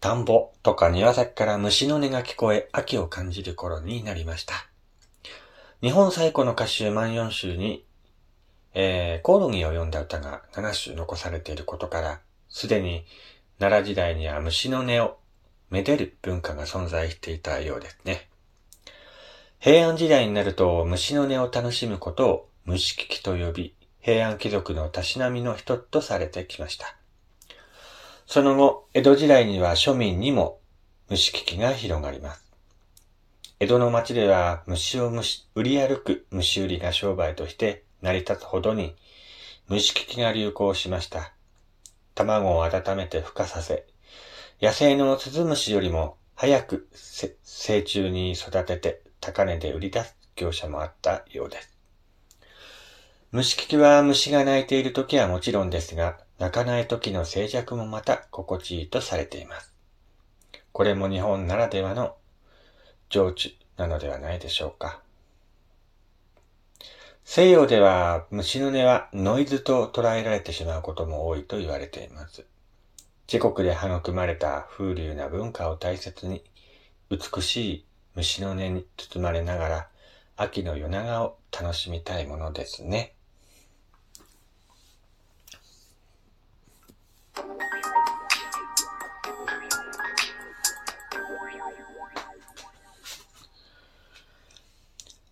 田んぼとか庭先から虫の音が聞こえ、秋を感じる頃になりました。日本最古の歌集万葉集に、えー、コオロギを読んだ歌が7首残されていることから、すでに奈良時代には虫の音をめでる文化が存在していたようですね。平安時代になると虫の音を楽しむことを虫聞きと呼び、平安貴族のたしなみの一つとされてきました。その後、江戸時代には庶民にも虫聞きが広がります。江戸の町では虫を虫売り歩く虫売りが商売として成り立つほどに虫聞きが流行しました。卵を温めて孵化させ、野生のスズムシよりも早く成虫に育てて高値で売り出す業者もあったようです。虫聞きは虫が鳴いている時はもちろんですが、泣かない時の静寂もまた心地いいとされています。これも日本ならではの情緒なのではないでしょうか。西洋では虫の音はノイズと捉えられてしまうことも多いと言われています。自国で育まれた風流な文化を大切に美しい虫の音に包まれながら秋の夜長を楽しみたいものですね。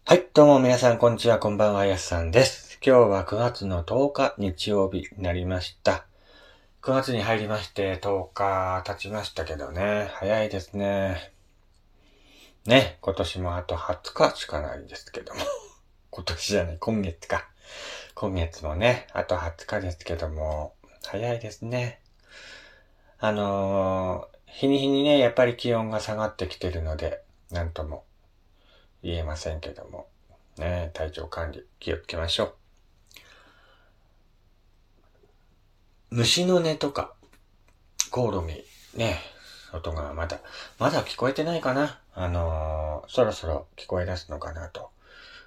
はい、どうも皆さん、こんにちは、こんばんは、やすさんです。今日は9月の10日、日曜日になりました。9月に入りまして10日経ちましたけどね、早いですね。ね、今年もあと20日しかないんですけども。今年じゃない、今月か。今月もね、あと20日ですけども、早いですね。あのー、日に日にね、やっぱり気温が下がってきてるので、なんとも言えませんけども、ね、体調管理気をつけましょう。虫の音とか、コオロギ、ね、音がまだ、まだ聞こえてないかなあのー、そろそろ聞こえ出すのかなと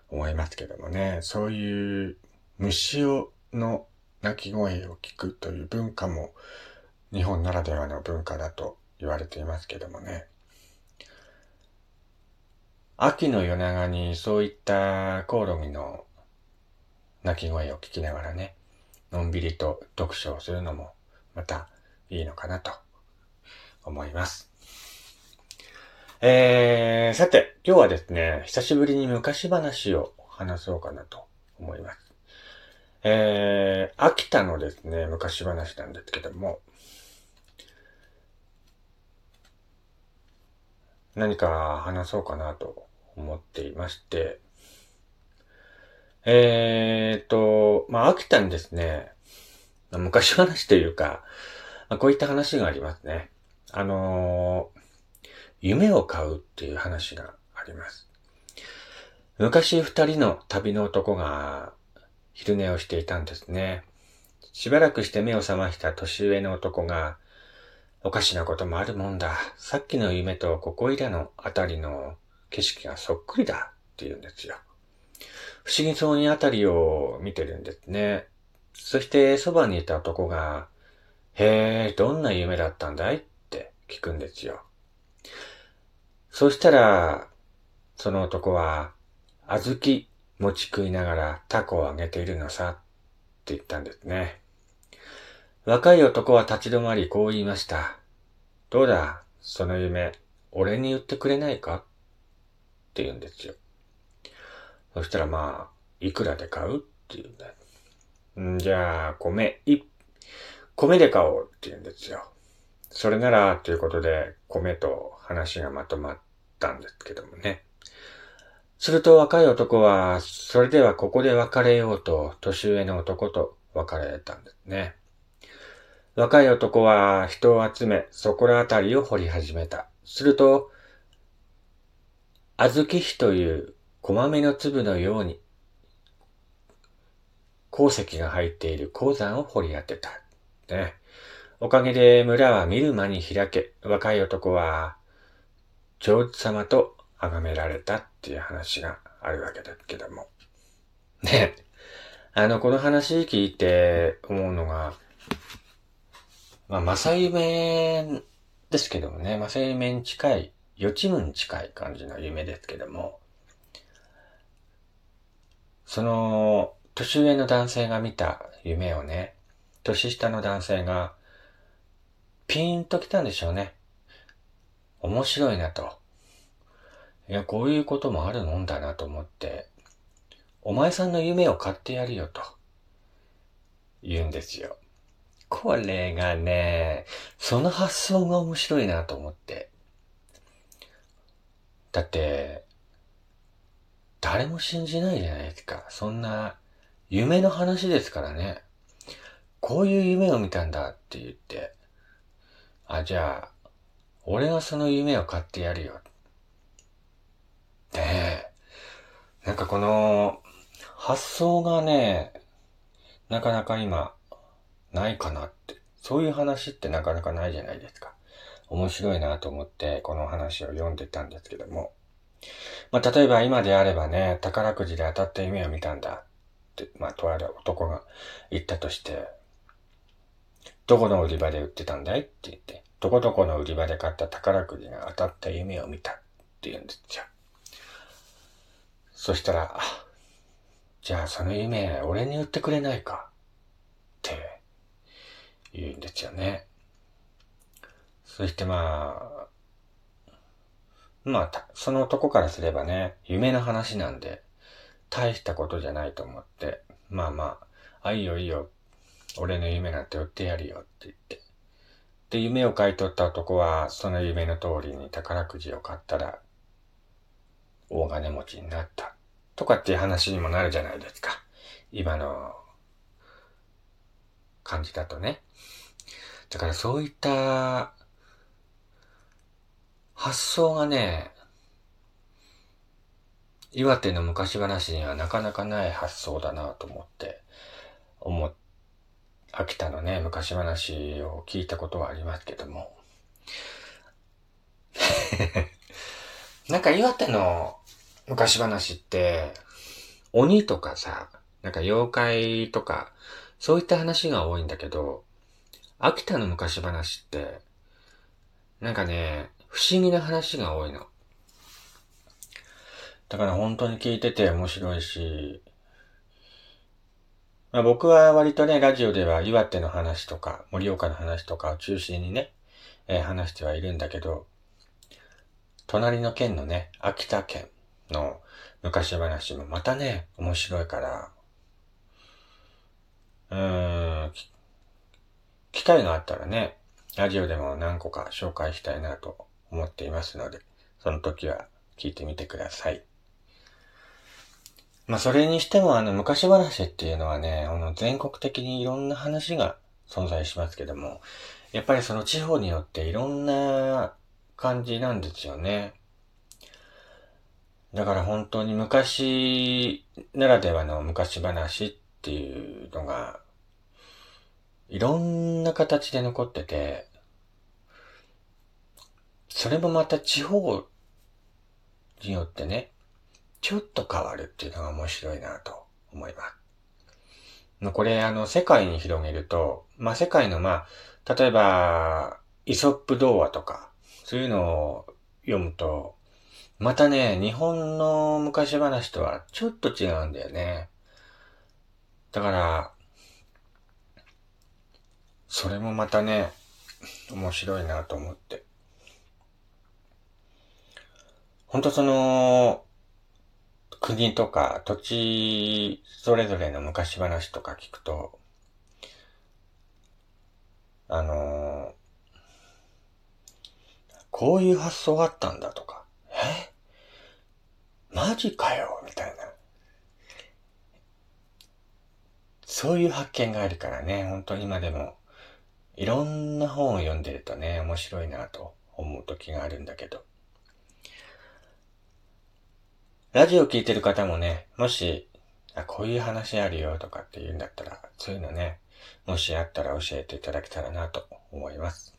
思いますけどもね、そういう虫をの鳴き声を聞くという文化も日本ならではの文化だと言われていますけどもね。秋の夜長にそういったコオロギの鳴き声を聞きながらね、のんびりと読書をするのもまたいいのかなと思います。えー、さて、今日はですね、久しぶりに昔話を話そうかなと思います。えー、秋田のですね、昔話なんですけども、何か話そうかなと思っていまして、えーと、まあ、秋田にですね、昔話というか、ま、こういった話がありますね。あの、夢を買うっていう話があります。昔二人の旅の男が昼寝をしていたんですね。しばらくして目を覚ました年上の男が、おかしなこともあるもんだ。さっきの夢とここいらのあたりの景色がそっくりだって言うんですよ。不思議そうにあたりを見てるんですね。そしてそばにいた男が、へえ、どんな夢だったんだいって聞くんですよ。そしたら、その男は、小豆持ち食いながらタコをあげているのさって言ったんですね。若い男は立ち止まりこう言いました。どうだ、その夢、俺に言ってくれないか？って言うんですよ。そしたらまあ、いくらで買うって言うんだよ。んじゃあ、米、い、米で買おうって言うんですよ。それなら、ということで、米と話がまとまったんですけどもね。すると若い男は、それではここで別れようと、年上の男と別れたんですね。若い男は人を集め、そこら辺りを掘り始めた。すると、小豆火という小豆の粒のように鉱石が入っている鉱山を掘り当てた。ね。おかげで村は見る間に開け、若い男は、長寿様と崇められたっていう話があるわけだけども。ね。あの、この話聞いて思うのが、まあ、正夢ですけどもね、まあ、生命に近い、予知夢に近い感じの夢ですけども、その、年上の男性が見た夢をね、年下の男性が、ピーンと来たんでしょうね。面白いなと。いや、こういうこともあるもんだなと思って、お前さんの夢を買ってやるよと、言うんですよ。これがね、その発想が面白いなと思って。だって、誰も信じないじゃないですか。そんな、夢の話ですからね。こういう夢を見たんだって言って、あ、じゃあ、俺がその夢を買ってやるよ。ねえ。なんかこの、発想がね、なかなか今、ないかなって。そういう話ってなかなかないじゃないですか。面白いなと思ってこの話を読んでたんですけども。まあ、例えば今であればね、宝くじで当たった夢を見たんだって、まあ、とある男が言ったとして、どこの売り場で売ってたんだいって言って、どこどこの売り場で買った宝くじが当たった夢を見たって言うんですよ。そしたら、じゃあその夢俺に売ってくれないかって言うんですよね。そしてまあ、まあ、その男からすればね、夢の話なんで、大したことじゃないと思って、まあまあ、あ、いいよいいよ、俺の夢なんて売ってやるよって言って。で、夢を買い取った男は、その夢の通りに宝くじを買ったら、大金持ちになった。とかっていう話にもなるじゃないですか。今の感じだとね。だからそういった発想がね、岩手の昔話にはなかなかない発想だなと思って、思、秋田のね、昔話を聞いたことはありますけども。なんか岩手の昔話って、鬼とかさ、なんか妖怪とか、そういった話が多いんだけど、秋田の昔話って、なんかね、不思議な話が多いの。だから本当に聞いてて面白いし、まあ、僕は割とね、ラジオでは岩手の話とか、盛岡の話とかを中心にね、えー、話してはいるんだけど、隣の県のね、秋田県の昔話もまたね、面白いから、うーん、機会があったらね、ラジオでも何個か紹介したいなと思っていますので、その時は聞いてみてください。まあ、それにしてもあの、昔話っていうのはね、あの、全国的にいろんな話が存在しますけども、やっぱりその地方によっていろんな感じなんですよね。だから本当に昔ならではの昔話っていうのが、いろんな形で残ってて、それもまた地方によってね、ちょっと変わるっていうのが面白いなと思います。これ、あの、世界に広げると、まあ、世界の、まあ、例えば、イソップ童話とか、そういうのを読むと、またね、日本の昔話とはちょっと違うんだよね。だから、それもまたね、面白いなと思って。ほんとその、国とか土地それぞれの昔話とか聞くと、あのこういう発想があったんだとか、え？マジかよ？みたいな。そういう発見があるからね、本当に今でも、いろんな本を読んでるとね、面白いなと思う時があるんだけど。ラジオ聞いてる方もね、もし、あ、こういう話あるよとかって言うんだったら、そういうのね、もしあったら教えていただけたらなと思います。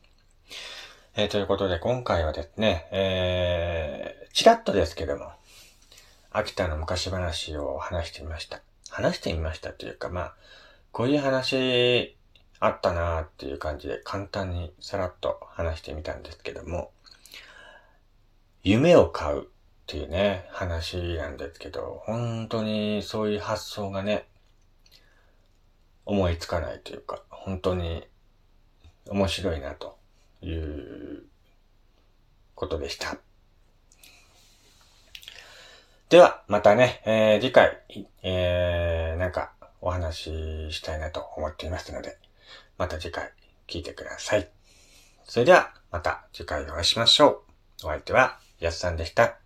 えー、ということで今回はですね、えー、ちらっとですけども、秋田の昔話を話してみました。話してみましたというか、まあ、こういう話あったなーっていう感じで簡単にさらっと話してみたんですけども、夢を買うっていうね、話なんですけど、本当にそういう発想がね、思いつかないというか、本当に面白いなということでした。では、またね、えー、次回、えー、なんかお話ししたいなと思っていますので、また次回聞いてください。それでは、また次回お会いしましょう。お相手は、やすさんでした。